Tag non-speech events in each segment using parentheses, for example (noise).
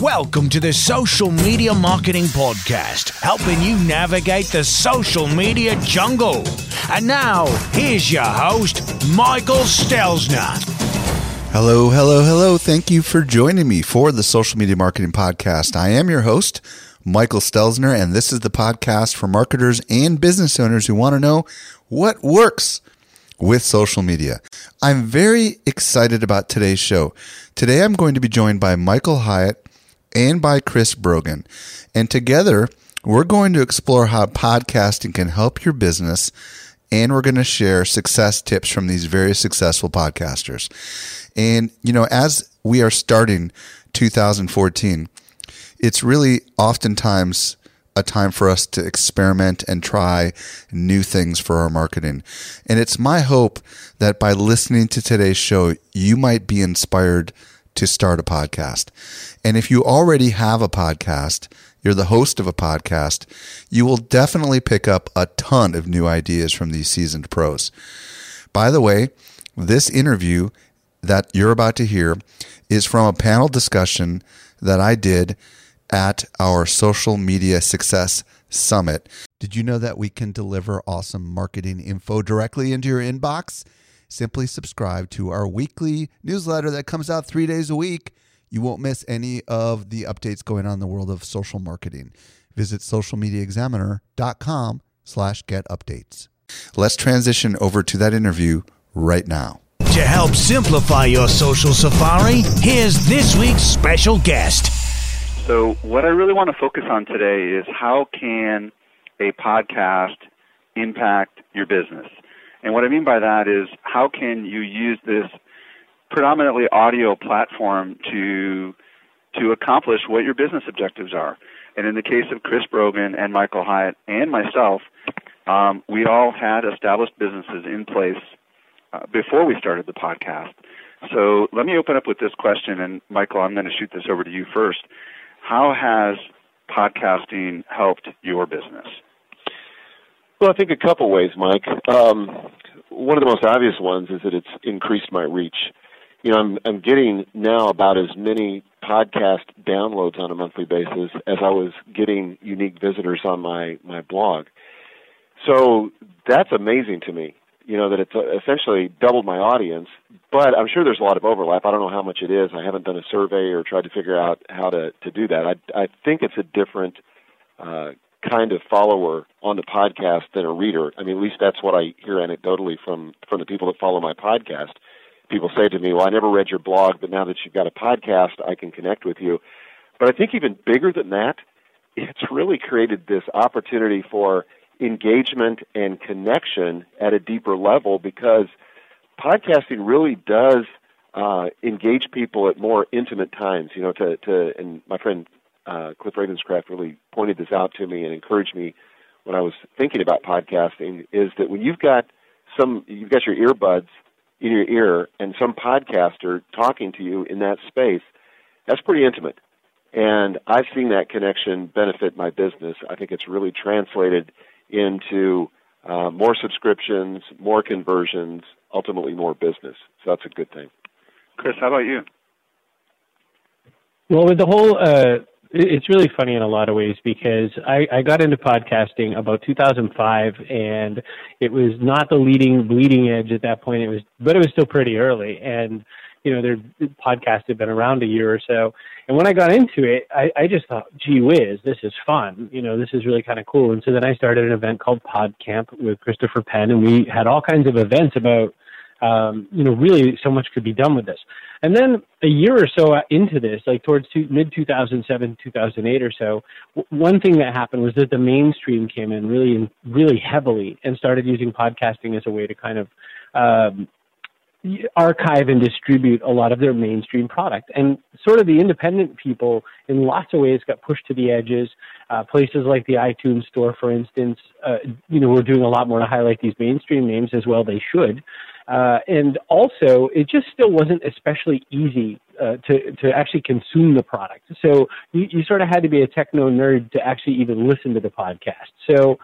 Welcome to the Social Media Marketing Podcast, helping you navigate the social media jungle. And now, here's your host, Michael Stelzner. Hello, hello, hello. Thank you for joining me for the Social Media Marketing Podcast. I am your host, Michael Stelzner, and this is the podcast for marketers and business owners who want to know what works with social media. I'm very excited about today's show. Today I'm going to be joined by Michael Hyatt and by Chris Brogan. And together, we're going to explore how podcasting can help your business. And we're going to share success tips from these very successful podcasters. And, you know, as we are starting 2014, it's really oftentimes a time for us to experiment and try new things for our marketing. And it's my hope that by listening to today's show, you might be inspired to start a podcast. And if you already have a podcast, you're the host of a podcast, you will definitely pick up a ton of new ideas from these seasoned pros. By the way, this interview that you're about to hear is from a panel discussion that I did at our social media success summit. Did you know that we can deliver awesome marketing info directly into your inbox? Simply subscribe to our weekly newsletter that comes out three days a week. You won't miss any of the updates going on in the world of social marketing. Visit socialmediaexaminer.com slash get updates. Let's transition over to that interview right now. To help simplify your social safari, here's this week's special guest. So, what I really want to focus on today is how can a podcast impact your business? And what I mean by that is how can you use this predominantly audio platform to to accomplish what your business objectives are. And in the case of Chris Brogan and Michael Hyatt and myself, um, we all had established businesses in place uh, before we started the podcast. So let me open up with this question, and Michael, I'm going to shoot this over to you first. How has podcasting helped your business? Well, I think a couple ways, Mike. Um, one of the most obvious ones is that it's increased my reach. You know, I'm I'm getting now about as many podcast downloads on a monthly basis as I was getting unique visitors on my my blog. So that's amazing to me. You know that it's essentially doubled my audience, but I'm sure there's a lot of overlap. I don't know how much it is. I haven't done a survey or tried to figure out how to to do that. I I think it's a different uh, kind of follower on the podcast than a reader. I mean, at least that's what I hear anecdotally from from the people that follow my podcast. People say to me, "Well, I never read your blog, but now that you've got a podcast, I can connect with you." But I think even bigger than that, it's really created this opportunity for engagement and connection at a deeper level because podcasting really does uh, engage people at more intimate times. You know, to to and my friend uh, Cliff Ravenscraft really pointed this out to me and encouraged me when I was thinking about podcasting is that when you've got some, you've got your earbuds in your ear and some podcaster talking to you in that space, that's pretty intimate. And I've seen that connection benefit my business. I think it's really translated into uh, more subscriptions, more conversions, ultimately more business. So that's a good thing. Chris, how about you? Well, with the whole uh, it's really funny in a lot of ways because I, I got into podcasting about 2005 and it was not the leading bleeding edge at that point. It was, but it was still pretty early. And, you know, their podcast had been around a year or so. And when I got into it, I, I just thought, gee whiz, this is fun. You know, this is really kind of cool. And so then I started an event called PodCamp with Christopher Penn and we had all kinds of events about um, you know, really so much could be done with this. And then a year or so into this, like towards mid 2007, 2008 or so, w- one thing that happened was that the mainstream came in really, really heavily and started using podcasting as a way to kind of um, archive and distribute a lot of their mainstream product. And sort of the independent people, in lots of ways, got pushed to the edges. Uh, places like the iTunes Store, for instance, uh, you know, we're doing a lot more to highlight these mainstream names as well. They should. Uh, and also, it just still wasn't especially easy uh, to to actually consume the product. So you, you sort of had to be a techno nerd to actually even listen to the podcast. So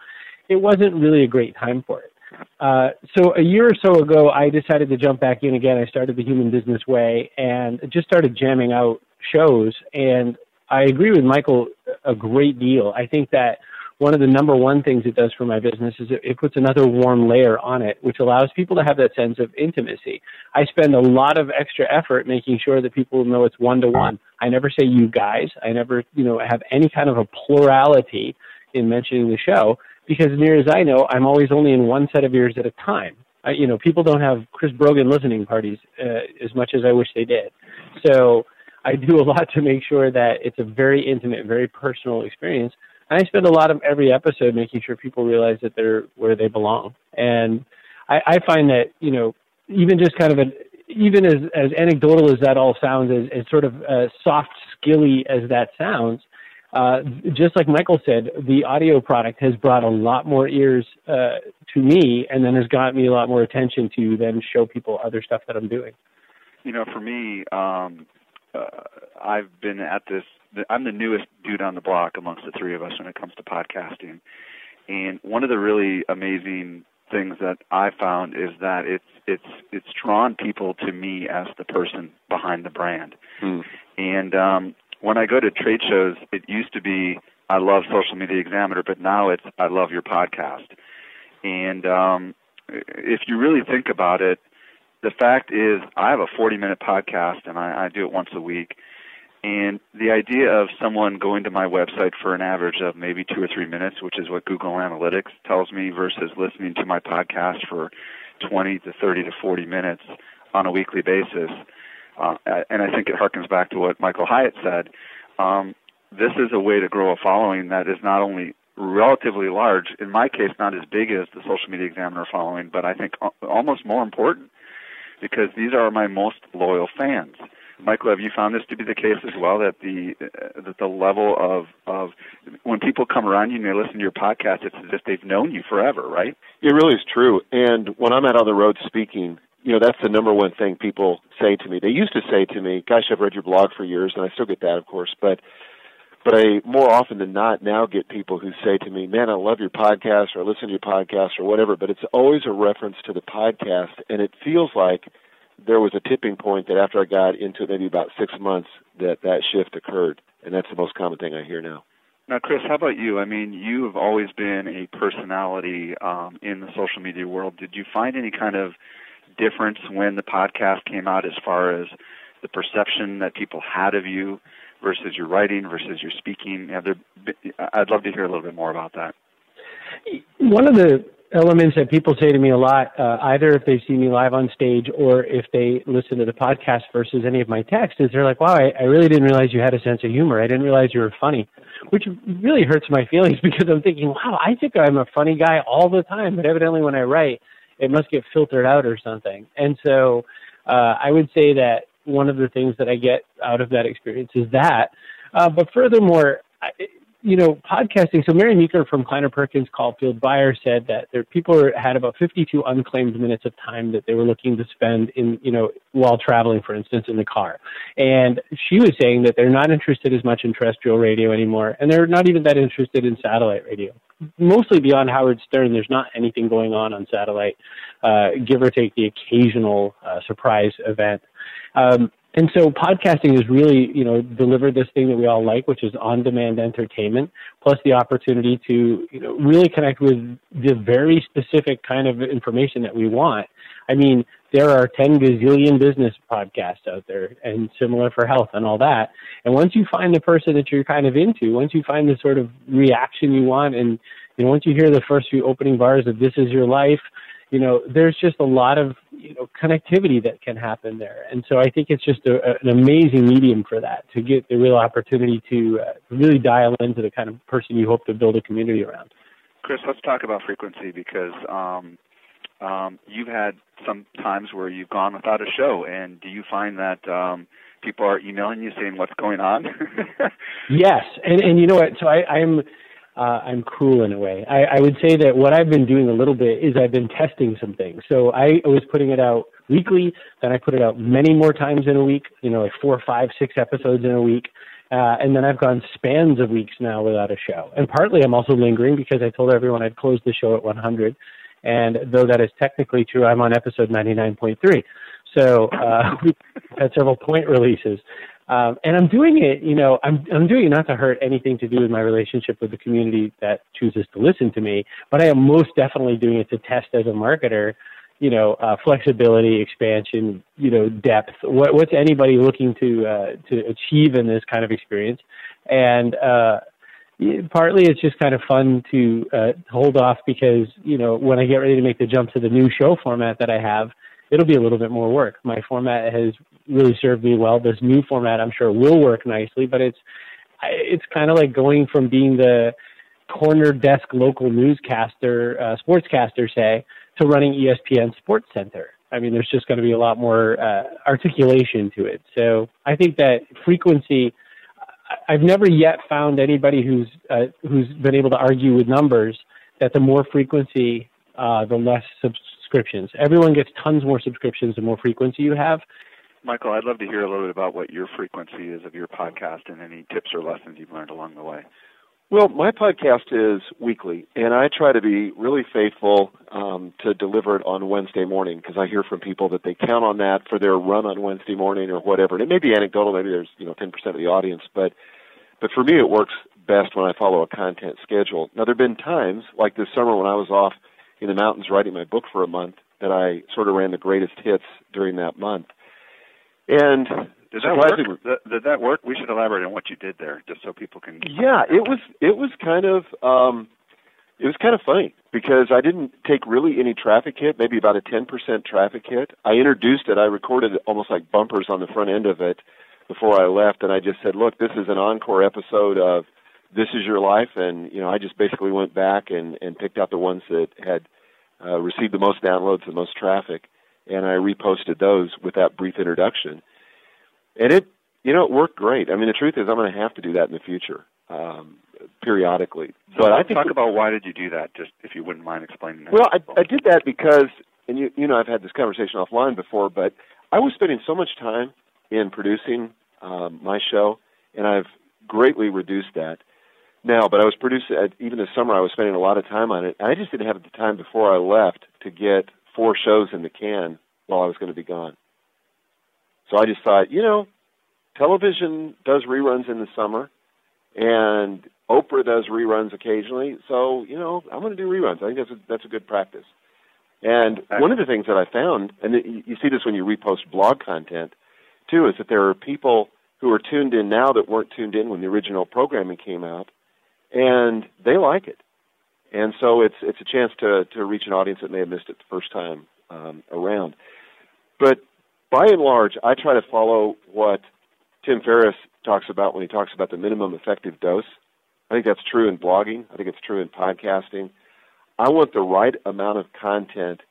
it wasn't really a great time for it. Uh, so a year or so ago, I decided to jump back in again. I started the Human Business Way and just started jamming out shows. And I agree with Michael a great deal. I think that one of the number one things it does for my business is it, it puts another warm layer on it, which allows people to have that sense of intimacy. I spend a lot of extra effort making sure that people know it's one to one. I never say you guys. I never, you know, have any kind of a plurality in mentioning the show because near as I know, I'm always only in one set of ears at a time. I, you know, people don't have Chris Brogan listening parties uh, as much as I wish they did. So I do a lot to make sure that it's a very intimate, very personal experience. And I spend a lot of every episode making sure people realize that they're where they belong. And I, I find that you know, even just kind of an even as as anecdotal as that all sounds, as, as sort of uh, soft skilly as that sounds, uh, just like Michael said, the audio product has brought a lot more ears uh, to me, and then has got me a lot more attention to then show people other stuff that I'm doing. You know, for me, um, uh, I've been at this. I'm the newest dude on the block amongst the three of us when it comes to podcasting, and one of the really amazing things that I found is that it's it's it's drawn people to me as the person behind the brand, mm. and um, when I go to trade shows, it used to be I love Social Media Examiner, but now it's I love your podcast. And um, if you really think about it, the fact is I have a 40 minute podcast and I, I do it once a week. And the idea of someone going to my website for an average of maybe two or three minutes, which is what Google Analytics tells me, versus listening to my podcast for 20 to 30 to 40 minutes on a weekly basis, uh, and I think it harkens back to what Michael Hyatt said. Um, this is a way to grow a following that is not only relatively large, in my case, not as big as the Social Media Examiner following, but I think almost more important because these are my most loyal fans. Michael, have you found this to be the case as well? That the uh, that the level of of when people come around you and they listen to your podcast, it's as if they've known you forever, right? It really is true. And when I'm out on the road speaking, you know that's the number one thing people say to me. They used to say to me, "Gosh, I've read your blog for years," and I still get that, of course. But but I more often than not now get people who say to me, "Man, I love your podcast," or "I "Listen to your podcast," or whatever. But it's always a reference to the podcast, and it feels like there was a tipping point that after I got into it, maybe about six months, that that shift occurred, and that's the most common thing I hear now. Now, Chris, how about you? I mean, you have always been a personality um, in the social media world. Did you find any kind of difference when the podcast came out as far as the perception that people had of you versus your writing versus your speaking? Have there, I'd love to hear a little bit more about that. One of the elements that people say to me a lot, uh, either if they see me live on stage or if they listen to the podcast versus any of my text, is they're like, wow, I, I really didn't realize you had a sense of humor. I didn't realize you were funny, which really hurts my (laughs) feelings because I'm thinking, wow, I think I'm a funny guy all the time, but evidently when I write, it must get filtered out or something. And so uh, I would say that one of the things that I get out of that experience is that. Uh, but furthermore, I, you know, podcasting. So Mary Meeker from Kleiner Perkins Caufield Byers said that there people had about 52 unclaimed minutes of time that they were looking to spend in, you know, while traveling, for instance, in the car. And she was saying that they're not interested as much in terrestrial radio anymore, and they're not even that interested in satellite radio. Mostly beyond Howard Stern, there's not anything going on on satellite, uh, give or take the occasional uh, surprise event. Um, and so podcasting has really, you know, delivered this thing that we all like, which is on-demand entertainment, plus the opportunity to, you know, really connect with the very specific kind of information that we want. I mean, there are 10 gazillion business podcasts out there and similar for health and all that. And once you find the person that you're kind of into, once you find the sort of reaction you want and, once you hear the first few opening bars of this is your life, you know, there's just a lot of you know connectivity that can happen there, and so I think it's just a, an amazing medium for that to get the real opportunity to uh, really dial into the kind of person you hope to build a community around. Chris, let's talk about frequency because um, um, you've had some times where you've gone without a show, and do you find that um, people are emailing you saying what's going on? (laughs) yes, and and you know what? So I, I'm uh, I'm cruel in a way. I, I would say that what I've been doing a little bit is I've been testing some things. So I was putting it out weekly, then I put it out many more times in a week. You know, like four, five, six episodes in a week. Uh, and then I've gone spans of weeks now without a show. And partly I'm also lingering because I told everyone I'd close the show at 100. And though that is technically true, I'm on episode 99.3. So uh, (laughs) we've had several point releases. Um, and I'm doing it, you know, I'm, I'm doing it not to hurt anything to do with my relationship with the community that chooses to listen to me, but I am most definitely doing it to test as a marketer you know, uh, flexibility, expansion, you know, depth. What, what's anybody looking to uh, to achieve in this kind of experience? And uh, partly it's just kind of fun to uh, hold off because you know when I get ready to make the jump to the new show format that I have, it'll be a little bit more work. My format has really served me well. This new format, I'm sure, will work nicely, but it's it's kind of like going from being the corner desk local newscaster, uh, sportscaster, say, to running ESPN Sports Center. I mean, there's just going to be a lot more uh, articulation to it. So I think that frequency. I've never yet found anybody who's uh, who's been able to argue with numbers that the more frequency, uh, the less subscriptions. Everyone gets tons more subscriptions the more frequency you have. Michael, I'd love to hear a little bit about what your frequency is of your podcast and any tips or lessons you've learned along the way. Well, my podcast is weekly, and I try to be really faithful um, to deliver it on Wednesday morning because I hear from people that they count on that for their run on Wednesday morning or whatever. And it may be anecdotal, maybe there's you know 10% of the audience, but but for me, it works best when I follow a content schedule. Now, there have been times like this summer when I was off in the mountains writing my book for a month that I sort of ran the greatest hits during that month. And did that work? Did that work? We should elaborate on what you did there, just so people can. Yeah, it was it was kind of um, it was kind of funny because I didn't take really any traffic hit, maybe about a ten percent traffic hit. I introduced it. I recorded almost like bumpers on the front end of it before I left, and I just said, "Look, this is an encore episode of This Is Your Life," and you know, I just basically went back and and picked out the ones that had uh, received the most downloads, the most traffic, and I reposted those with that brief introduction and it you know it worked great. I mean, the truth is, I'm going to have to do that in the future, um, periodically. So but I think talk about why did you do that? Just if you wouldn't mind explaining that. Well, I, I did that because, and you you know, I've had this conversation offline before, but I was spending so much time in producing um, my show, and I've greatly reduced that now. But I was producing even this summer. I was spending a lot of time on it. I just didn't have the time before I left to get four shows in the can while I was going to be gone. So I just thought, you know, television does reruns in the summer, and Oprah does reruns occasionally. So you know, I'm going to do reruns. I think that's a, that's a good practice. And one of the things that I found, and you see this when you repost blog content, too, is that there are people who are tuned in now that weren't tuned in when the original programming came out, and they like it. And so it's it's a chance to to reach an audience that may have missed it the first time um, around. But by and large, I try to follow what Tim Ferriss talks about when he talks about the minimum effective dose. I think that's true in blogging. I think it's true in podcasting. I want the right amount of content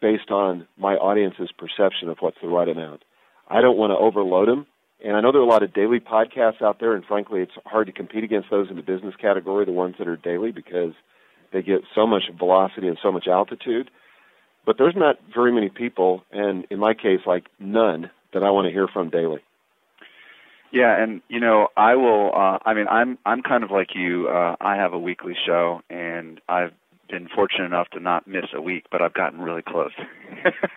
based on my audience's perception of what's the right amount. I don't want to overload them. And I know there are a lot of daily podcasts out there, and frankly, it's hard to compete against those in the business category, the ones that are daily, because they get so much velocity and so much altitude. But there's not very many people, and in my case, like none, that I want to hear from daily. Yeah, and you know, I will. Uh, I mean, I'm I'm kind of like you. Uh, I have a weekly show, and I've been fortunate enough to not miss a week, but I've gotten really close. (laughs)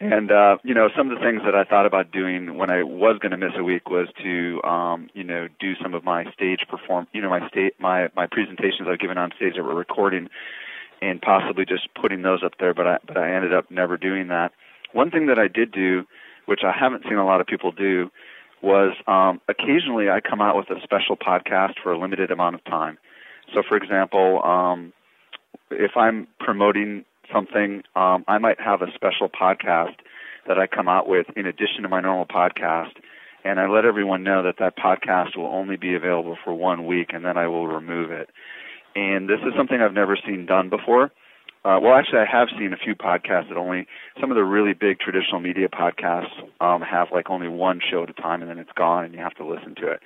and uh, you know, some of the things that I thought about doing when I was going to miss a week was to, um, you know, do some of my stage perform, you know, my state, my my presentations I've given on stage that we're recording and possibly just putting those up there, but I but I ended up never doing that. One thing that I did do, which I haven't seen a lot of people do, was um, occasionally I come out with a special podcast for a limited amount of time. So, for example, um, if I'm promoting something, um, I might have a special podcast that I come out with in addition to my normal podcast, and I let everyone know that that podcast will only be available for one week, and then I will remove it and this is something I've never seen done before. uh, well, actually, I have seen a few podcasts that only some of the really big traditional media podcasts um, have like only one show at a time, and then it's gone, and you have to listen to it.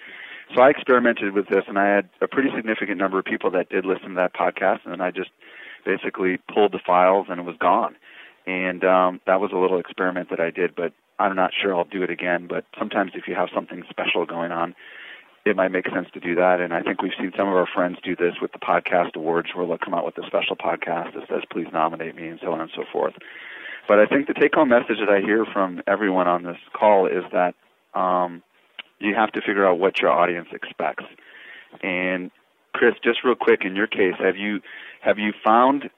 So I experimented with this, and I had a pretty significant number of people that did listen to that podcast, and then I just basically pulled the files, and it was gone. And um, that was a little experiment that I did, but I'm not sure I'll do it again. But sometimes if you have something special going on, it might make sense to do that. And I think we've seen some of our friends do this with the podcast awards, where they'll come out with a special podcast that says, "Please nominate me," and so on and so forth. But I think the take-home message that I hear from everyone on this call is that um, you have to figure out what your audience expects. And Chris, just real quick, in your case, have you have you found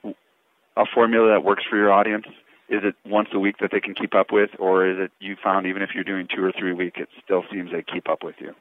a formula that works for your audience? Is it once a week that they can keep up with, or is it you found even if you're doing two or three a week, it still seems they keep up with you?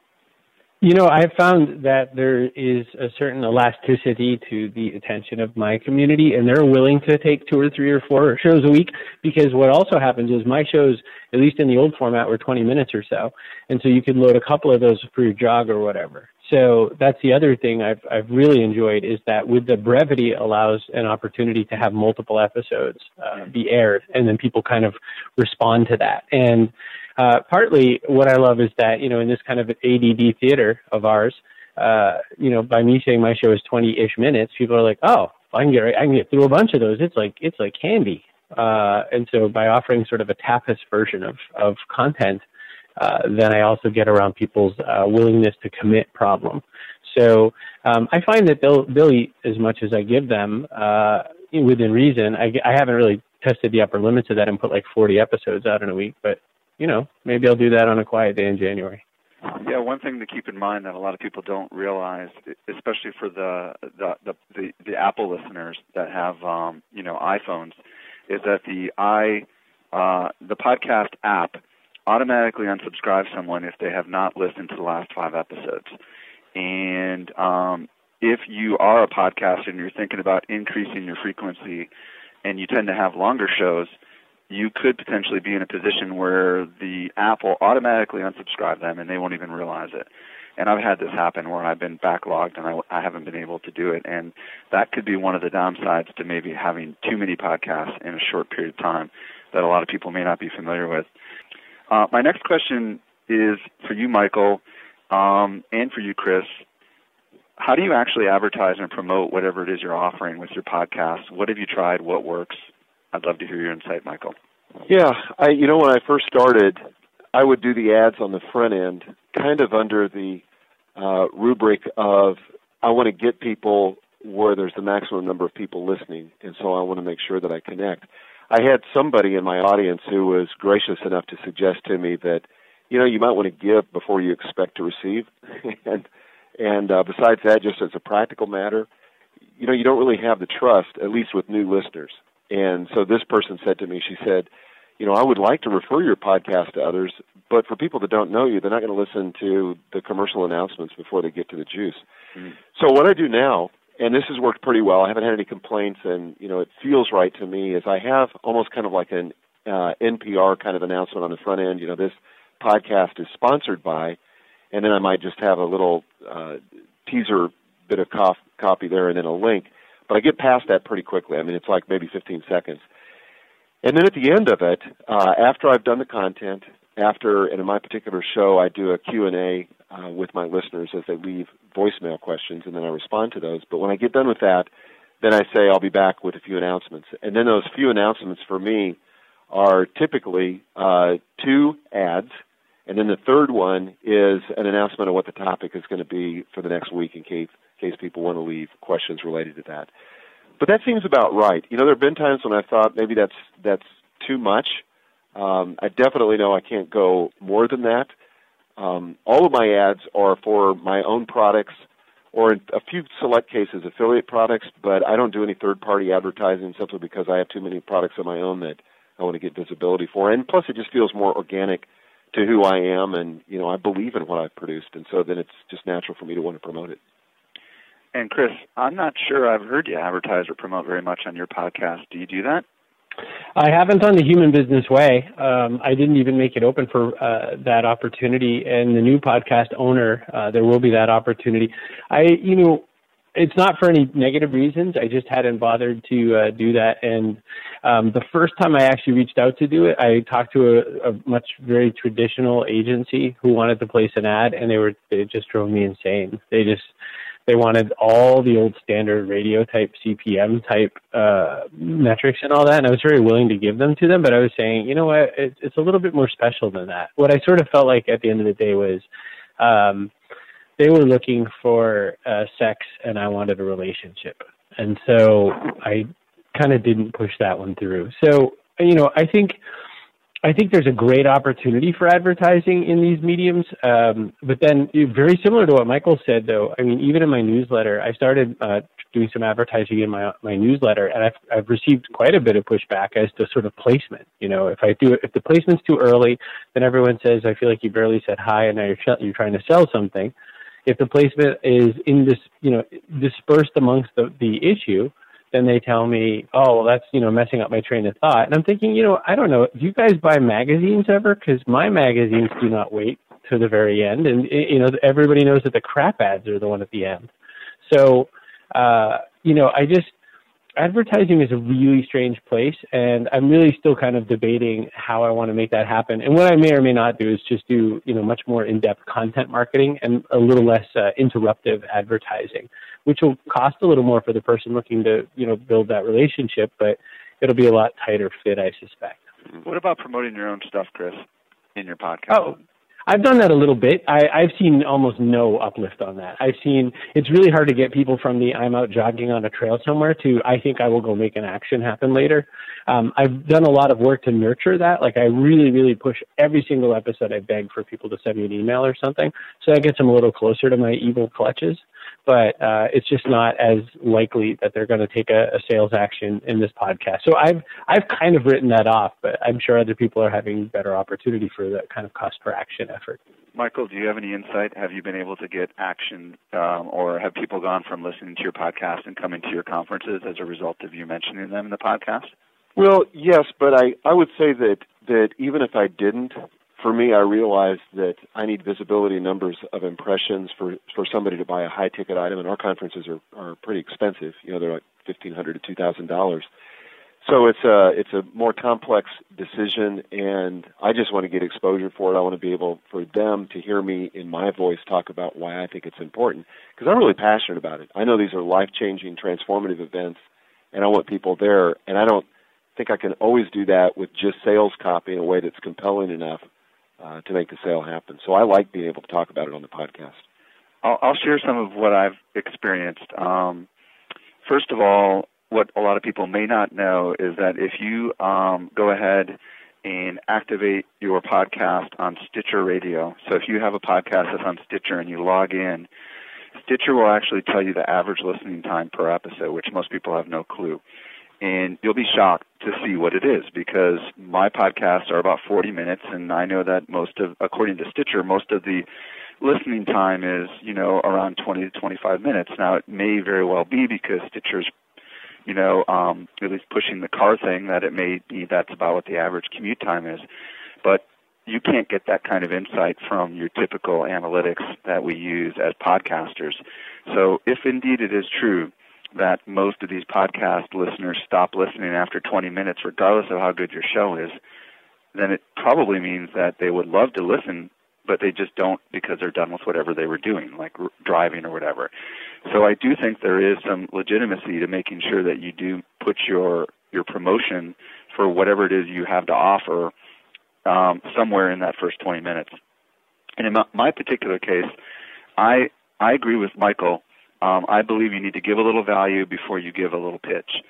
You know, I've found that there is a certain elasticity to the attention of my community, and they're willing to take two or three or four shows a week because what also happens is my shows, at least in the old format, were 20 minutes or so. And so you can load a couple of those for your jog or whatever. So that's the other thing I've, I've really enjoyed is that with the brevity allows an opportunity to have multiple episodes uh, be aired, and then people kind of respond to that. And uh, partly what I love is that, you know, in this kind of ADD theater of ours, uh, you know, by me saying my show is 20-ish minutes, people are like, oh, I can get, I can get through a bunch of those. It's like, it's like candy. Uh, and so by offering sort of a tapas version of, of content, uh, then I also get around people's uh, willingness to commit problem. So um, I find that they'll they'll eat as much as I give them uh, within reason. I, I haven't really tested the upper limits of that and put like 40 episodes out in a week, but you know, maybe I'll do that on a quiet day in January. Yeah, one thing to keep in mind that a lot of people don't realize, especially for the the the, the, the Apple listeners that have um, you know iPhones, is that the i uh, the podcast app automatically unsubscribes someone if they have not listened to the last five episodes. And um, if you are a podcaster and you're thinking about increasing your frequency, and you tend to have longer shows, you could potentially be in a position where the app will automatically unsubscribe them and they won't even realize it. And I've had this happen where I've been backlogged and I, I haven't been able to do it. And that could be one of the downsides to maybe having too many podcasts in a short period of time that a lot of people may not be familiar with. Uh, my next question is for you, Michael, um, and for you, Chris. How do you actually advertise and promote whatever it is you're offering with your podcast? What have you tried? What works? I'd love to hear your insight, Michael. Yeah, I you know when I first started, I would do the ads on the front end, kind of under the uh, rubric of I want to get people where there's the maximum number of people listening, and so I want to make sure that I connect. I had somebody in my audience who was gracious enough to suggest to me that, you know, you might want to give before you expect to receive, (laughs) and and uh, besides that, just as a practical matter, you know, you don't really have the trust, at least with new listeners. And so this person said to me, she said, you know, I would like to refer your podcast to others, but for people that don't know you, they're not going to listen to the commercial announcements before they get to the juice. Mm-hmm. So what I do now, and this has worked pretty well. I haven't had any complaints, and you know, it feels right to me. Is I have almost kind of like an uh, NPR kind of announcement on the front end. You know, this podcast is sponsored by, and then I might just have a little uh, teaser bit of cof- copy there, and then a link. But I get past that pretty quickly. I mean, it's like maybe 15 seconds. And then at the end of it, uh, after I've done the content, after, and in my particular show, I do a Q&A uh, with my listeners as they leave voicemail questions, and then I respond to those. But when I get done with that, then I say I'll be back with a few announcements. And then those few announcements for me are typically uh, two ads, and then the third one is an announcement of what the topic is going to be for the next week in case in case people want to leave questions related to that. But that seems about right. You know, there have been times when I thought maybe that's that's too much. Um, I definitely know I can't go more than that. Um, all of my ads are for my own products, or in a few select cases affiliate products. But I don't do any third-party advertising simply because I have too many products of my own that I want to get visibility for. And plus, it just feels more organic to who I am, and you know, I believe in what I've produced, and so then it's just natural for me to want to promote it. And Chris, I'm not sure I've heard you advertise or promote very much on your podcast. Do you do that? I haven't on the Human Business Way. Um, I didn't even make it open for uh, that opportunity. And the new podcast owner, uh, there will be that opportunity. I, you know, it's not for any negative reasons. I just hadn't bothered to uh, do that. And um, the first time I actually reached out to do it, I talked to a, a much very traditional agency who wanted to place an ad, and they were they just drove me insane. They just they wanted all the old standard radio type CPM type uh, metrics and all that, and I was very willing to give them to them. But I was saying, you know what, it, it's a little bit more special than that. What I sort of felt like at the end of the day was. Um, they were looking for uh, sex and I wanted a relationship. And so I kind of didn't push that one through. So, you know, I think I think there's a great opportunity for advertising in these mediums. Um, but then, very similar to what Michael said, though, I mean, even in my newsletter, I started uh, doing some advertising in my my newsletter, and I've I've received quite a bit of pushback as to sort of placement. You know, if I do if the placement's too early, then everyone says I feel like you barely said hi, and now you're you're trying to sell something. If the placement is in this, you know, dispersed amongst the the issue, then they tell me, oh, well, that's, you know, messing up my train of thought. And I'm thinking, you know, I don't know, do you guys buy magazines ever? Because my magazines do not wait to the very end. And, you know, everybody knows that the crap ads are the one at the end. So, uh, you know, I just, advertising is a really strange place and i'm really still kind of debating how i want to make that happen. And what i may or may not do is just do you know much more in-depth content marketing and a little less uh, interruptive advertising which will cost a little more for the person looking to you know build that relationship but it'll be a lot tighter fit i suspect. What about promoting your own stuff chris in your podcast? Oh I've done that a little bit. I, I've seen almost no uplift on that. I've seen it's really hard to get people from the I'm out jogging on a trail somewhere to I think I will go make an action happen later. Um, I've done a lot of work to nurture that. Like I really, really push every single episode. I beg for people to send me an email or something, so that gets them a little closer to my evil clutches but uh, it's just not as likely that they're going to take a, a, sales action in this podcast. So I've I've kind of written that off, but I'm sure other people are having better opportunity for that kind of cost per action effort. Michael, do you have any insight? Have you been able to get action, um, or have people gone from listening to your podcast and coming to your conferences as a result of you mentioning them in the podcast? Well, yes, but I I would say that that even if I didn't, for me, I realized that I need visibility numbers of impressions for for somebody to buy a high ticket item, and our conferences are are pretty expensive. You know, they're like fifteen hundred to two thousand dollars. So it's a it's a more complex decision, and I just want to get exposure for it. I want to be able for them to hear me in my voice talk about why I think it's important because I'm really passionate about it. I know these are life changing, transformative events, and I want people there. And I don't think I can always do that with just sales copy in a way that's compelling enough uh, to make the sale happen. So I like being able to talk about it on the podcast. I'll, I'll share some of what I've experienced. Um, first of all, what a lot of people may not know is that if you um, go ahead and activate your podcast on Stitcher Radio, so if you have a podcast that's on Stitcher and you log in, Stitcher will actually tell you the average listening time per episode, which most people have no clue and you'll be shocked to see what it is because my podcasts are about 40 minutes and I know that most of according to Stitcher most of the listening time is you know around 20 to 25 minutes. Now it may very well be because Stitcher's you know um at least pushing the car thing that it may be that's about what the average commute time is. But you can't get that kind of insight from your typical analytics that we use as podcasters. So if indeed it is true that most of these podcast listeners stop listening after 20 minutes, regardless of how good your show is, then it probably means that they would love to listen, but they just don't because they're done with whatever they were doing, like r- driving or whatever. So I do think there is some legitimacy to making sure that you do put your your promotion for whatever it is you have to offer um, somewhere in that first 20 minutes. And in my, my particular case, I I agree with Michael um, I believe you need to give a little value before you give a little pitch.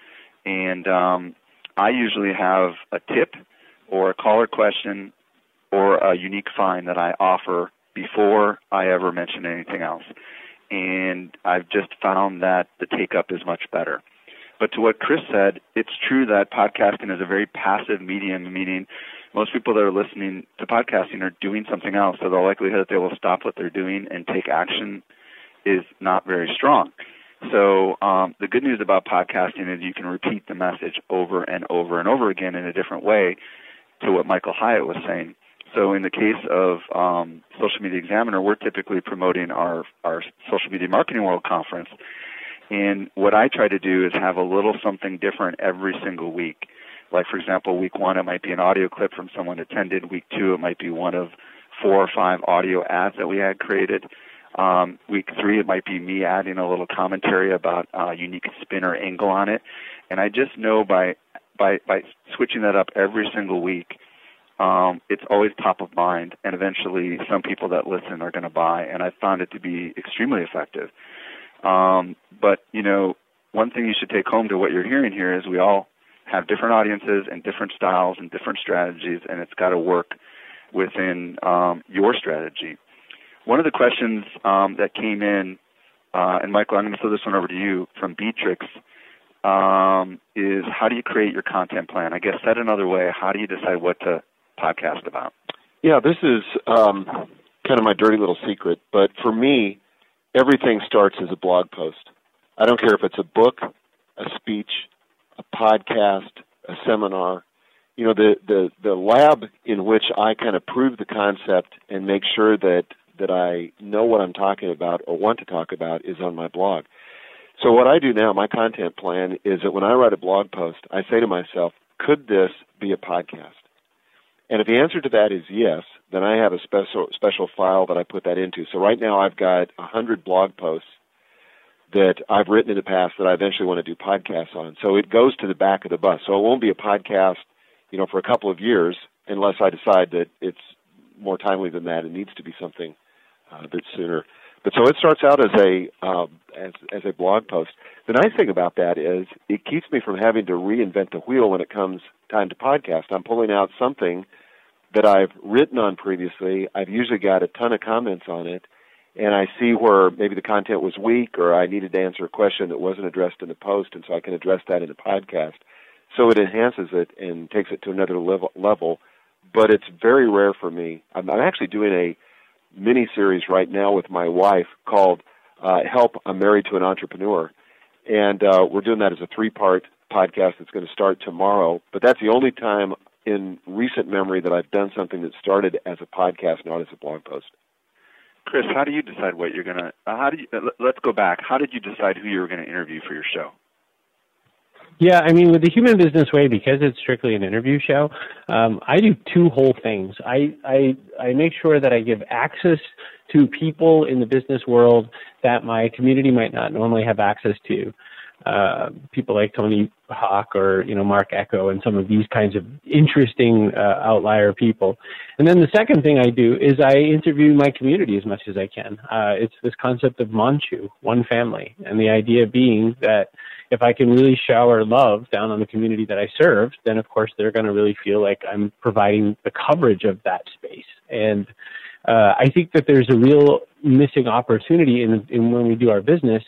And um, I usually have a tip or a caller question or a unique find that I offer before I ever mention anything else. And I've just found that the take up is much better. But to what Chris said, it's true that podcasting is a very passive medium, meaning most people that are listening to podcasting are doing something else. So the likelihood that they will stop what they're doing and take action is not very strong. So um, the good news about podcasting is you can repeat the message over and over and over again in a different way to what Michael Hyatt was saying. So in the case of um, Social Media Examiner, we're typically promoting our our Social Media Marketing World Conference, And what I try to do is have a little something different every single week. Like, for example, week one, it might be an audio clip from someone attended. Week two, it might be one of four or five audio ads that we had created. Um, week three, it might be me adding a little commentary about a uh, unique spin or angle on it. And I just know by by by switching that up every single week, um, it's always top of mind, and eventually, some people that listen are going to buy. And I found it to be extremely effective. Um, but you know, one thing you should take home to what you're hearing here is we all have different audiences and different styles and different strategies, and it's got to work within um, your strategy. One of the questions um, that came in, uh, and Michael, I'm going to throw this one over to you from Beatrix, um, is how do you create your content plan? I guess said another way, how do you decide what to podcast about? Yeah, this is um, kind of my dirty little secret, but for me, everything starts as a blog post. I don't care if it's a book, a speech, a podcast, a seminar. You know, the the the lab in which I kind of prove the concept and make sure that that I know what I'm talking about or want to talk about is on my blog. So what I do now, my content plan is that when I write a blog post, I say to myself, could this be a podcast? And if the answer to that is yes, then I have a special special file that I put that into. So right now I've got a hundred blog posts that I've written in the past that I eventually want to do podcasts on. So it goes to the back of the bus. So it won't be a podcast, you know, for a couple of years unless I decide that it's more timely than that. It needs to be something a bit sooner. But so it starts out as a um, as as a blog post. The nice thing about that is it keeps me from having to reinvent the wheel when it comes time to podcast. I'm pulling out something that I've written on previously. I've usually got a ton of comments on it, and I see where maybe the content was weak or I needed to answer a question that wasn't addressed in the post, and so I can address that in the podcast. So it enhances it and takes it to another level. level. But it's very rare for me. I'm, I'm actually doing a mini series right now with my wife called uh, "Help I'm Married to an Entrepreneur," and uh, we're doing that as a three-part podcast that's going to start tomorrow. But that's the only time in recent memory that I've done something that started as a podcast, not as a blog post. Chris, how do you decide what you're going to? How do you? Let's go back. How did you decide who you were going to interview for your show? Yeah, I mean, with the Human Business Way, because it's strictly an interview show, um, I do two whole things. I, I I make sure that I give access to people in the business world that my community might not normally have access to. Uh, people like Tony Hawk or you know Marc Ecko and some of these kinds of interesting uh, outlier people. And then the second thing I do is I interview my community as much as I can. Uh, it's this concept of Manchu, one family, and the idea being that if I can really shower love down on the community that I serve, then of course they're going to really feel like I'm providing the coverage of that space. And uh, I think that there's a real missing opportunity in, in when we do our business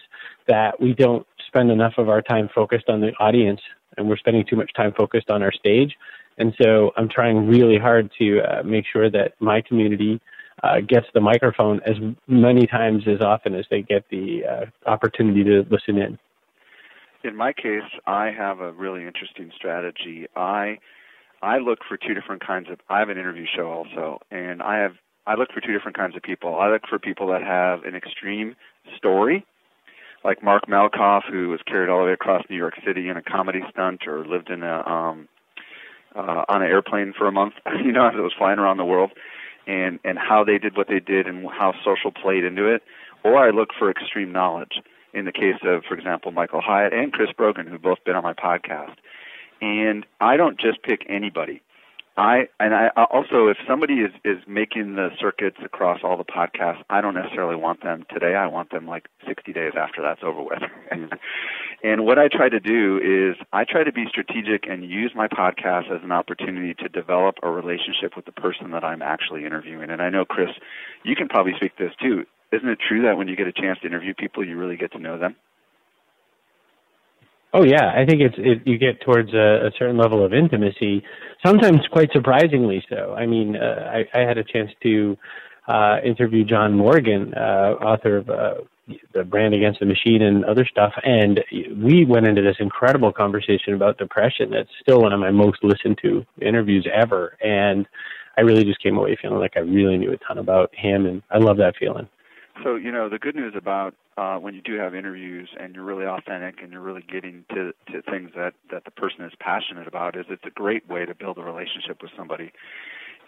that we don't spend enough of our time focused on the audience and we're spending too much time focused on our stage. And so I'm trying really hard to uh, make sure that my community uh, gets the microphone as many times as often as they get the uh, opportunity to listen in. In my case, I have a really interesting strategy. I I look for two different kinds of. I have an interview show also, and I have I look for two different kinds of people. I look for people that have an extreme story like Mark Malkoff, who was carried all the way across New York City in a comedy stunt, or lived in a um, uh, on an airplane for a month. (laughs) you know, as it was flying around the world, and and how they did what they did, and how social played into it. Or I look for extreme knowledge. In the case of, for example, Michael Hyatt and Chris Brogan, who've both been on my podcast, and I don't just pick anybody. I and I also if somebody is is making the circuits across all the podcasts, I don't necessarily want them today. I want them like 60 days after that's over with. (laughs) and what I try to do is I try to be strategic and use my podcast as an opportunity to develop a relationship with the person that I'm actually interviewing. And I know Chris, you can probably speak this too. Isn't it true that when you get a chance to interview people, you really get to know them? Oh yeah, I think it's it, you get towards a, a certain level of intimacy, sometimes quite surprisingly so. I mean, uh, I, I had a chance to uh, interview John Morgan, uh, author of uh, the Brand Against the Machine and other stuff, and we went into this incredible conversation about depression. That's still one of my most listened to interviews ever, and I really just came away feeling like I really knew a ton about him, and I love that feeling. So you know the good news about uh, when you do have interviews and you're really authentic and you're really getting to to things that that the person is passionate about is it's a great way to build a relationship with somebody.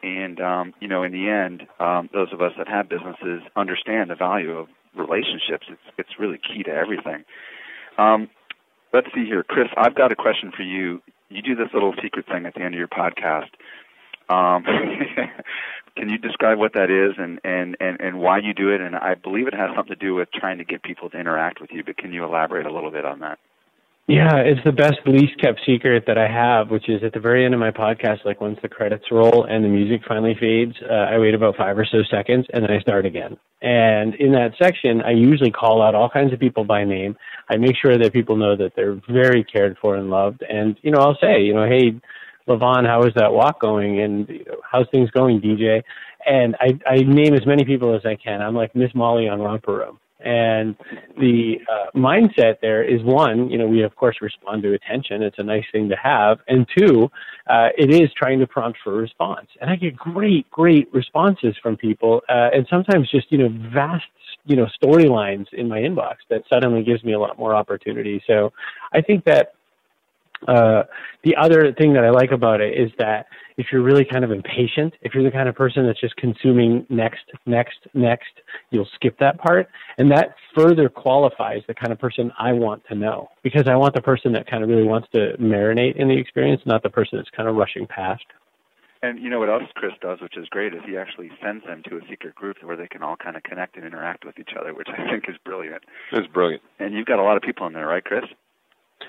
And um, you know, in the end, um, those of us that have businesses understand the value of relationships. It's it's really key to everything. Um, let's see here, Chris. I've got a question for you. You do this little secret thing at the end of your podcast. Um, (laughs) can you describe what that is and, and, and, and why you do it? And I believe it has something to do with trying to get people to interact with you, but can you elaborate a little bit on that? Yeah, it's the best least kept secret that I have, which is at the very end of my podcast, like once the credits roll and the music finally fades, uh, I wait about five or so seconds and then I start again. And in that section, I usually call out all kinds of people by name. I make sure that people know that they're very cared for and loved. And, you know, I'll say, you know, hey, Levon, how is that walk going? And how's things going, DJ? And I, I name as many people as I can. I'm like Miss Molly on Romper Room. And the uh, mindset there is one, you know, we of course respond to attention. It's a nice thing to have. And two, uh, it is trying to prompt for a response. And I get great, great responses from people. Uh, and sometimes just, you know, vast, you know, storylines in my inbox that suddenly gives me a lot more opportunity. So I think that uh, the other thing that I like about it is that if you're really kind of impatient, if you're the kind of person that's just consuming next, next, next, you'll skip that part. And that further qualifies the kind of person I want to know because I want the person that kind of really wants to marinate in the experience, not the person that's kind of rushing past. And you know what else Chris does, which is great, is he actually sends them to a secret group where they can all kind of connect and interact with each other, which I think is brilliant. It's brilliant. And you've got a lot of people in there, right, Chris?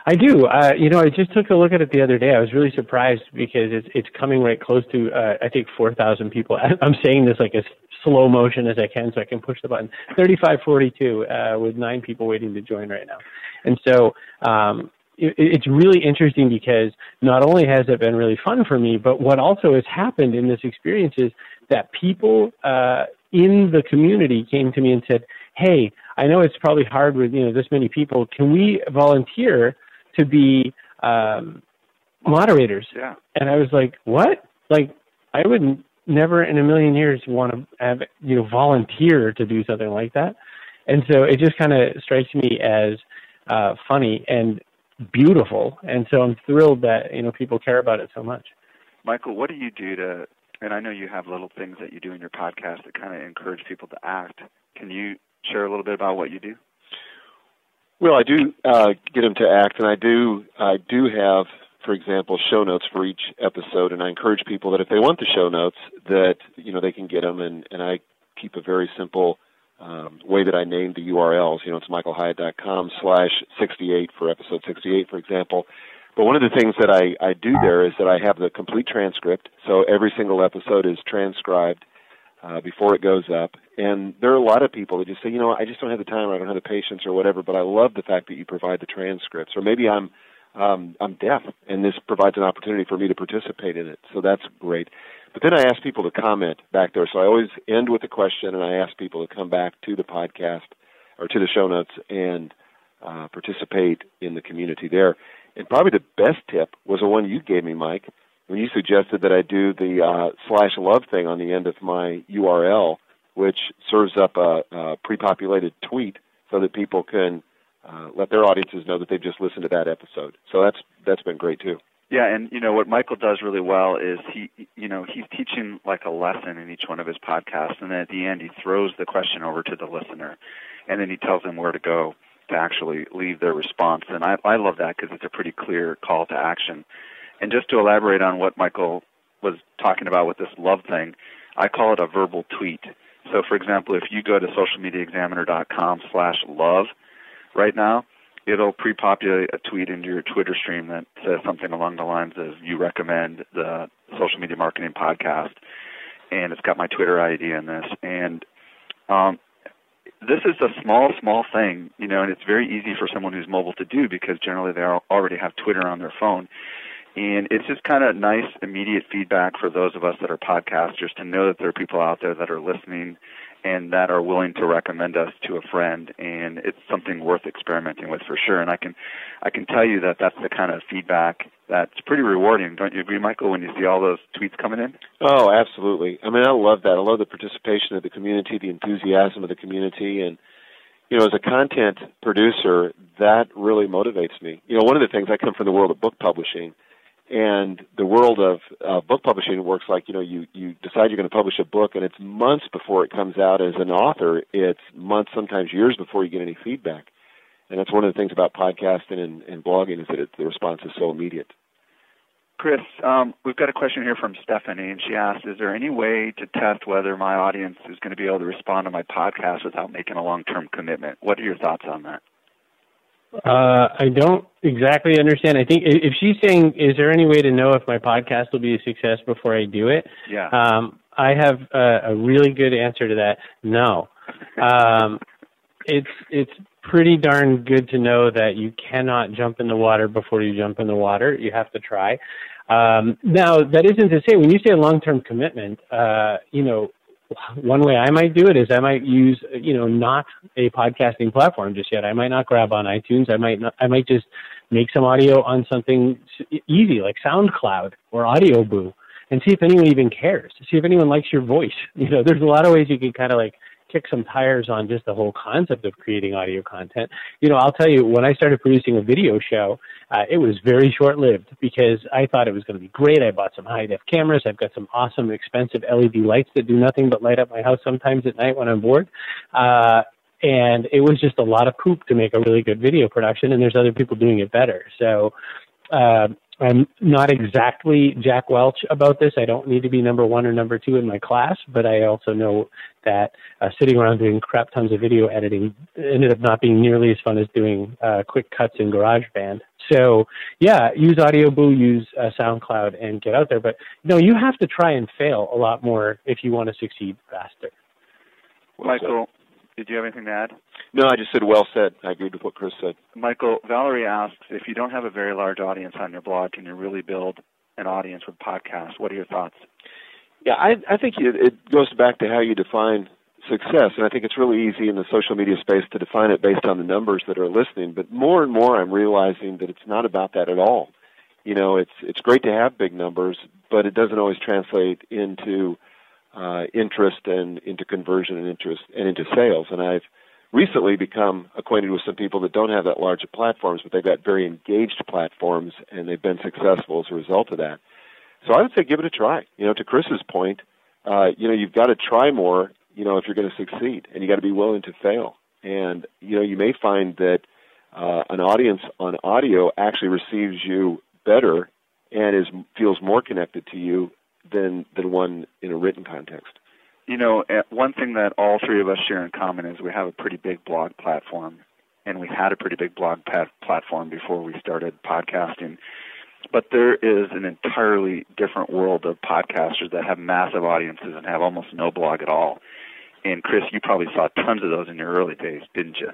I do. Uh, you know, I just took a look at it the other day. I was really surprised because it's it's coming right close to uh, I think four thousand people. (laughs) I'm saying this like as slow motion as I can, so I can push the button. Thirty-five forty-two uh, with nine people waiting to join right now, and so um, it, it's really interesting because not only has it been really fun for me, but what also has happened in this experience is that people uh, in the community came to me and said, "Hey, I know it's probably hard with you know this many people. Can we volunteer to be um, moderators?" Yeah. And I was like, "What? Like, I would never in a million years want to have you know volunteer to do something like that." And so it just kind of strikes me as uh, funny and beautiful, and so I'm thrilled that you know people care about it so much. Michael, what do you do to? And I know you have little things that you do in your podcast that kind of encourage people to act. Can you share a little bit about what you do? Well, I do uh, get them to act, and I do I do have, for example, show notes for each episode, and I encourage people that if they want the show notes, that you know they can get them, and and I keep a very simple um, way that I named the URLs. You know, it's michaelhyatt.com slash 68 for episode 68, for example. But one of the things that I, I do there is that I have the complete transcript. So every single episode is transcribed uh, before it goes up. And there are a lot of people that just say, you know, I just don't have the time or I don't have the patience or whatever, but I love the fact that you provide the transcripts. Or maybe I'm um, I'm deaf, and this provides an opportunity for me to participate in it. So that's great. But then I ask people to comment back there. So I always end with a question, and I ask people to come back to the podcast or to the show notes and uh, participate in the community there. And probably the best tip was the one you gave me, Mike, when you suggested that I do the uh, slash love thing on the end of my URL, which serves up a, a pre-populated tweet so that people can uh, let their audiences know that they've just listened to that episode. So that's that's been great too. Yeah, and you know what Michael does really well is he, you know, he's teaching like a lesson in each one of his podcasts, and then at the end he throws the question over to the listener, and then he tells them where to go to actually leave their response. And I, I love that because it's a pretty clear call to action. And just to elaborate on what Michael was talking about with this love thing, I call it a verbal tweet. So, for example, if you go to socialmediaexaminer.com slash love right now, it'll pre-populate a tweet into your Twitter stream that says something along the lines of you recommend the social media marketing podcast, and it's got my Twitter ID in this. And um, this is a small, small thing, you know, and it's very easy for someone who's mobile to do because generally they already have Twitter on their phone. And it's just kind of nice, immediate feedback for those of us that are podcasters to know that there are people out there that are listening and that are willing to recommend us to a friend and it's something worth experimenting with for sure. And i can i can tell you that that's the kind of feedback that's pretty rewarding don't you agree michael when you see all those tweets coming in? Oh absolutely. I mean i love that. I love the participation of the community the enthusiasm of the community. And you know as a content producer that really motivates me. You know one of the things i come from the world of book publishing and the world of uh, book publishing works like you know you you decide you're going to publish a book and it's months before it comes out as an author. It's months sometimes years before you get any feedback. And that's one of the things about podcasting and, and blogging is that it, the response is so immediate. Chris um, we've got a question here from stephanie and she asked is there any way to test whether my audience is going to be able to respond to my podcast without making a long term commitment? What are your thoughts on that uh, I don't exactly understand. I think if she's saying, "Is there any way to know if my podcast will be a success before I do it?" Yeah. Um, I have a, a really good answer to that. No. Um, it's it's pretty darn good to know that you cannot jump in the water before you jump in the water. You have to try. Um, now, that isn't to say when you say a long-term commitment, uh, you know, one way I might do it is I might use, you know, not a podcasting platform just yet. I might not grab on iTunes. I might not, I might just make some audio on something easy like SoundCloud or Audioboo and see if anyone even cares. See if anyone likes your voice. (laughs) You know, there's a lot of ways you can kind of like kick some tires on just the whole concept of creating audio content. You know, I'll tell you, when I started producing a video show, uh, it was very short lived because I thought it was going to be great. I bought some high def cameras. I've got some awesome, expensive LED lights that do nothing but light up my house sometimes at night when I'm bored. Uh, and it was just a lot of poop to make a really good video production, and there's other people doing it better. So, uh, I'm not exactly Jack Welch about this. I don't need to be number one or number two in my class, but I also know that uh, sitting around doing crap tons of video editing ended up not being nearly as fun as doing uh, quick cuts in GarageBand. So yeah, use Audioboo, use uh, SoundCloud, and get out there. But know, you have to try and fail a lot more if you want to succeed faster. Michael, did you have anything to add? No, I just said well said. I agreed with what Chris said. Michael, Valerie asks if you don't have a very large audience on your blog, can you really build an audience with podcasts? What are your thoughts? Yeah, I, I think it, it goes back to how you define success, and I think it's really easy in the social media space to define it based on the numbers that are listening. But more and more, I'm realizing that it's not about that at all. You know, it's it's great to have big numbers, but it doesn't always translate into uh, interest and into conversion and interest and into sales. And I've recently become acquainted with some people that don't have that large of platforms, but they've got very engaged platforms and they've been successful as a result of that. So I would say give it a try. You know, to Chris's point, uh, you know, you've got to try more, you know, if you're going to succeed and you got to be willing to fail. And, you know, you may find that uh, an audience on audio actually receives you better and is feels more connected to you than than one in a written context. You know, eh, one thing that all three of us share in common is we have a pretty big blog platform, and we had a pretty big blog platform before we started podcasting. But there is an entirely different world of podcasters that have massive audiences and have almost no blog at all. And Chris, you probably saw tons of those in your early days, didn't you?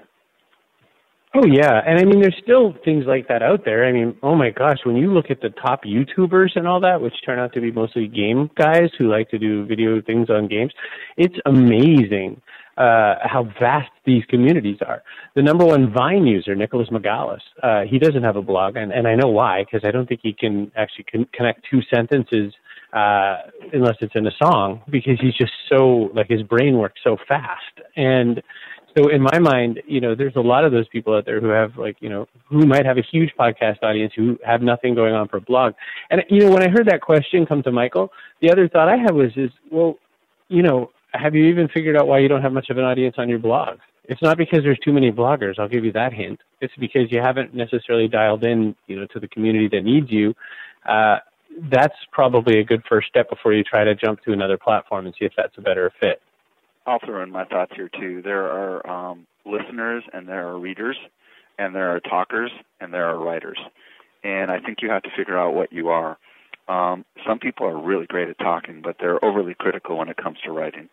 Oh yeah, and I mean, there's still things like that out there. I mean, oh my gosh, when you look at the top YouTubers and all that, which turn out to be mostly game guys who like to do video things on games, it's amazing uh, how vast these communities are. The number one Vine user, Nicholas Megalis, uh, he doesn't have a blog, and, and I know why, because I don't think he can actually con- connect two sentences uh, unless it's in a song, because he's just so like his brain works so fast and so in my mind, you know, there's a lot of those people out there who have like, you know, who might have a huge podcast audience who have nothing going on for a blog. And you know, when I heard that question come to Michael, the other thought I had was is, well, you know, have you even figured out why you don't have much of an audience on your blog? It's not because there's too many bloggers. I'll give you that hint. It's because you haven't necessarily dialed in, you know, to the community that needs you. Uh, that's probably a good first step before you try to jump to another platform and see if that's a better fit. I'll throw in my thoughts here too. There are um, listeners and there are readers, and there are talkers and there are writers, and I think you have to figure out what you are. Um, some people are really great at talking, but they're overly critical when it comes to writing,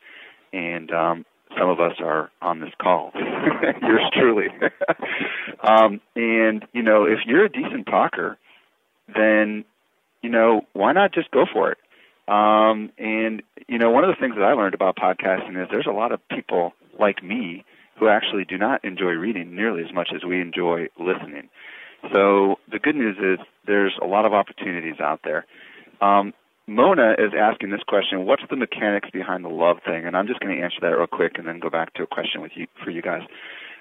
and um, some of us are on this call. (laughs) Yours truly. (laughs) um, and you know, if you're a decent talker, then you know why not just go for it? Um, and you know, one of the things that I learned about podcasting is there's a lot of people like me who actually do not enjoy reading nearly as much as we enjoy listening. So the good news is there's a lot of opportunities out there. Um, Mona is asking this question: What's the mechanics behind the love thing? And I'm just going to answer that real quick, and then go back to a question with you for you guys.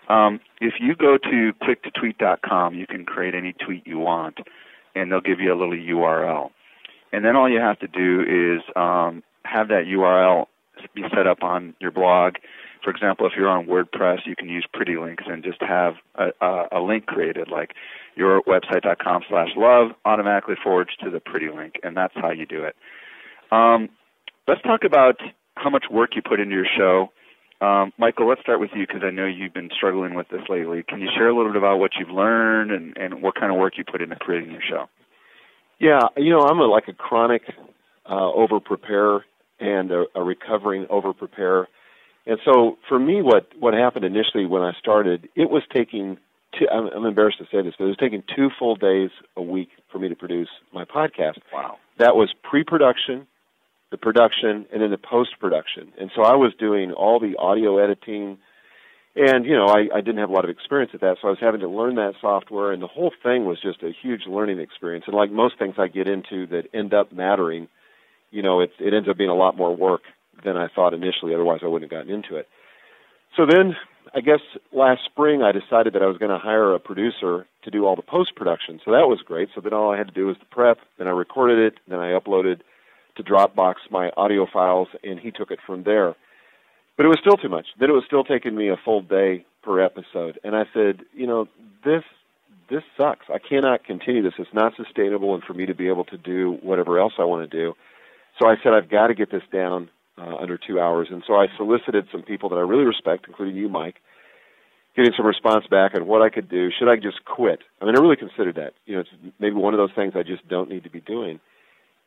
Um, if you go to clicktotweet.com, you can create any tweet you want, and they'll give you a little URL. And then all you have to do is um, have that URL be set up on your blog. For example, if you're on WordPress, you can use Pretty Links and just have a, a, a link created, like your website.com slash love automatically forwards to the Pretty Link, and that's how you do it. Um, let's talk about how much work you put into your show. Um, Michael, let's start with you because I know you've been struggling with this lately. Can you share a little bit about what you've learned and, and what kind of work you put into creating your show? Yeah, you know, I'm a, like a chronic uh, over preparer and a, a recovering over preparer. And so for me, what what happened initially when I started, it was taking. Two, I'm, I'm embarrassed to say this, but it was taking two full days a week for me to produce my podcast. Wow. That was pre-production, the production, and then the post-production. And so I was doing all the audio editing, and you know I, I didn't have a lot of experience at that, so I was having to learn that software, and the whole thing was just a huge learning experience. And like most things I get into that end up mattering, you know, it it ends up being a lot more work than I thought initially. Otherwise, I wouldn't have gotten into it. So then, I guess last spring, I decided that I was going to hire a producer to do all the post production. So that was great. So then all I had to do was the prep. Then I recorded it. Then I uploaded to Dropbox my audio files, and he took it from there. But it was still too much. Then it was still taking me a full day per episode. And I said, you know, this this sucks. I cannot continue this. It's not sustainable, and for me to be able to do whatever else I want to do. So I said, I've got to get this down uh, under two hours. And so I solicited some people that I really respect, including you, Mike, getting some response back on what I could do. Should I just quit? I mean, I really considered that. You know, it's maybe one of those things I just don't need to be doing.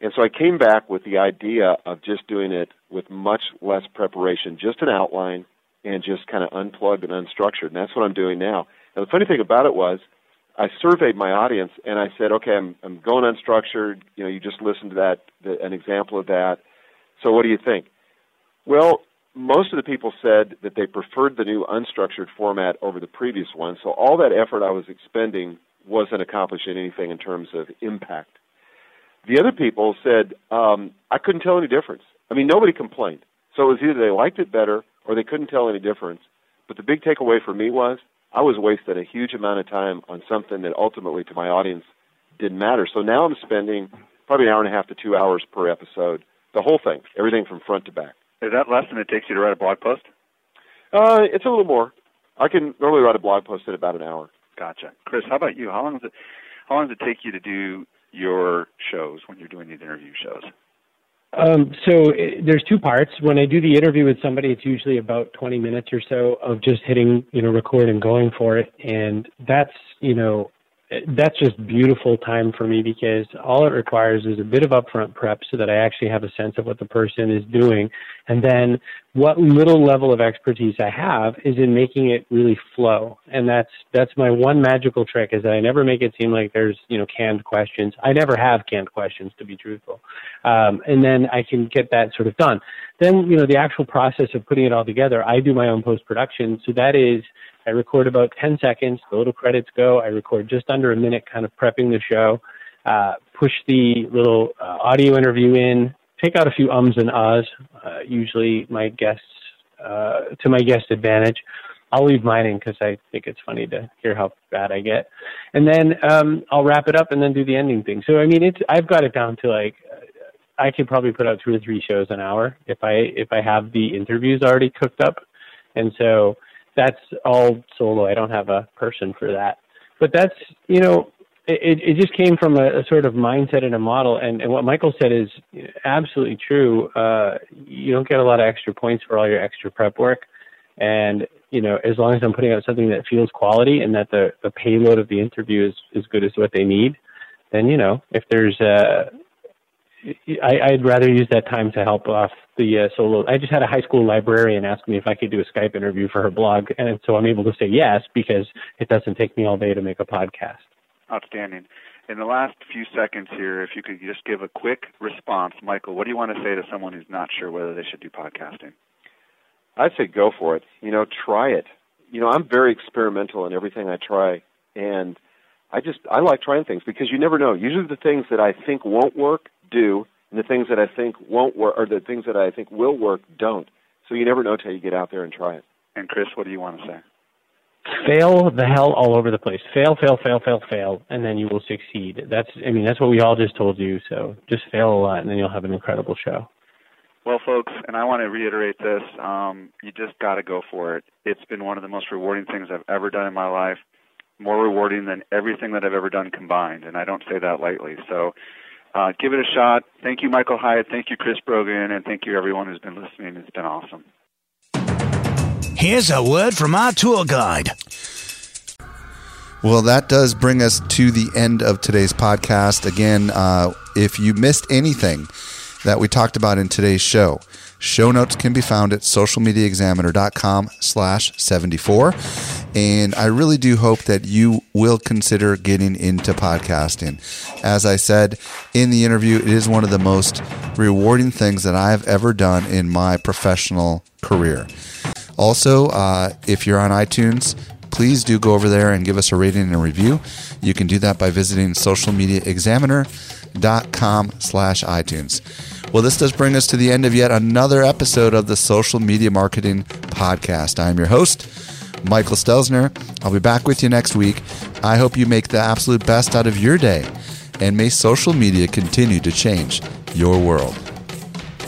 And so I came back with the idea of just doing it with much less preparation, just an outline, and just kind of unplugged and unstructured. And that's what I'm doing now. And the funny thing about it was, I surveyed my audience and I said, okay, I'm, I'm going unstructured. You know, you just listened to that, the, an example of that. So what do you think? Well, most of the people said that they preferred the new unstructured format over the previous one. So all that effort I was expending wasn't accomplishing anything in terms of impact. The other people said um, I couldn't tell any difference. I mean, nobody complained. So it was either they liked it better or they couldn't tell any difference. But the big takeaway for me was I was wasting a huge amount of time on something that ultimately to my audience didn't matter. So now I'm spending probably an hour and a half to two hours per episode, the whole thing, everything from front to back. Is that less than it takes you to write a blog post? Uh, it's a little more. I can normally write a blog post in about an hour. Gotcha. Chris, how about you? How long does it how long does it take you to do your shows when you're doing these interview shows? Um, so it, there's two parts. When I do the interview with somebody, it's usually about 20 minutes or so of just hitting, you know, record and going for it. And that's, you know, that's just beautiful time for me because all it requires is a bit of upfront prep so that I actually have a sense of what the person is doing. And then what little level of expertise I have is in making it really flow. And that's, that's my one magical trick is that I never make it seem like there's, you know, canned questions. I never have canned questions to be truthful. Um, and then I can get that sort of done. Then, you know, the actual process of putting it all together, I do my own post production. So that is, I record about 10 seconds, the little credits go. I record just under a minute, kind of prepping the show, uh, push the little uh, audio interview in, take out a few ums and ahs, uh, usually my guests, uh, to my guest advantage. I'll leave mine in because I think it's funny to hear how bad I get. And then um, I'll wrap it up and then do the ending thing. So, I mean, it's, I've got it down to like, I could probably put out two or three shows an hour if I if I have the interviews already cooked up, and so that's all solo. I don't have a person for that. But that's, you know, it, it just came from a, a sort of mindset and a model. And, and what Michael said is absolutely true. Uh, you don't get a lot of extra points for all your extra prep work. And, you know, as long as I'm putting out something that feels quality and that the, the payload of the interview is as good as what they need, then, you know, if there's I, I'd rather use that time to help off the uh, solo. I just had a high school librarian ask me if I could do a Skype interview for her blog, and so I'm able to say yes because it doesn't take me all day to make a podcast. Outstanding. In the last few seconds here, if you could just give a quick response, Michael, what do you want to say to someone who's not sure whether they should do podcasting? I'd say go for it. You know, try it. You know, I'm very experimental in everything I try, and I just I like trying things because you never know. Usually, the things that I think won't work do, and the things that I think won't work, or the things that I think will work, don't. So you never know till you get out there and try it. And Chris, what do you want to say? Fail the hell all over the place. Fail, fail, fail, fail, fail, and then you will succeed. That's I mean that's what we all just told you. So just fail a lot, and then you'll have an incredible show. Well, folks, and I want to reiterate this: um, you just got to go for it. It's been one of the most rewarding things I've ever done in my life. More rewarding than everything that I've ever done combined, and I don't say that lightly. So, uh, give it a shot. Thank you, Michael Hyatt. Thank you, Chris Brogan, and thank you everyone who's been listening. It's been awesome. Here's a word from our tour guide. Well, that does bring us to the end of today's podcast. Again, uh, if you missed anything that we talked about in today's show, show notes can be found at socialmediaexaminer.com slash 74. And I really do hope that you will consider getting into podcasting. As I said in the interview, it is one of the most rewarding things that I've ever done in my professional career. Also, uh, if you're on iTunes, please do go over there and give us a rating and a review. You can do that by visiting socialmediaexaminer.com slash iTunes. Well, this does bring us to the end of yet another episode of the Social Media Marketing Podcast. I'm your host, Michael Stelzner. I'll be back with you next week. I hope you make the absolute best out of your day, and may social media continue to change your world.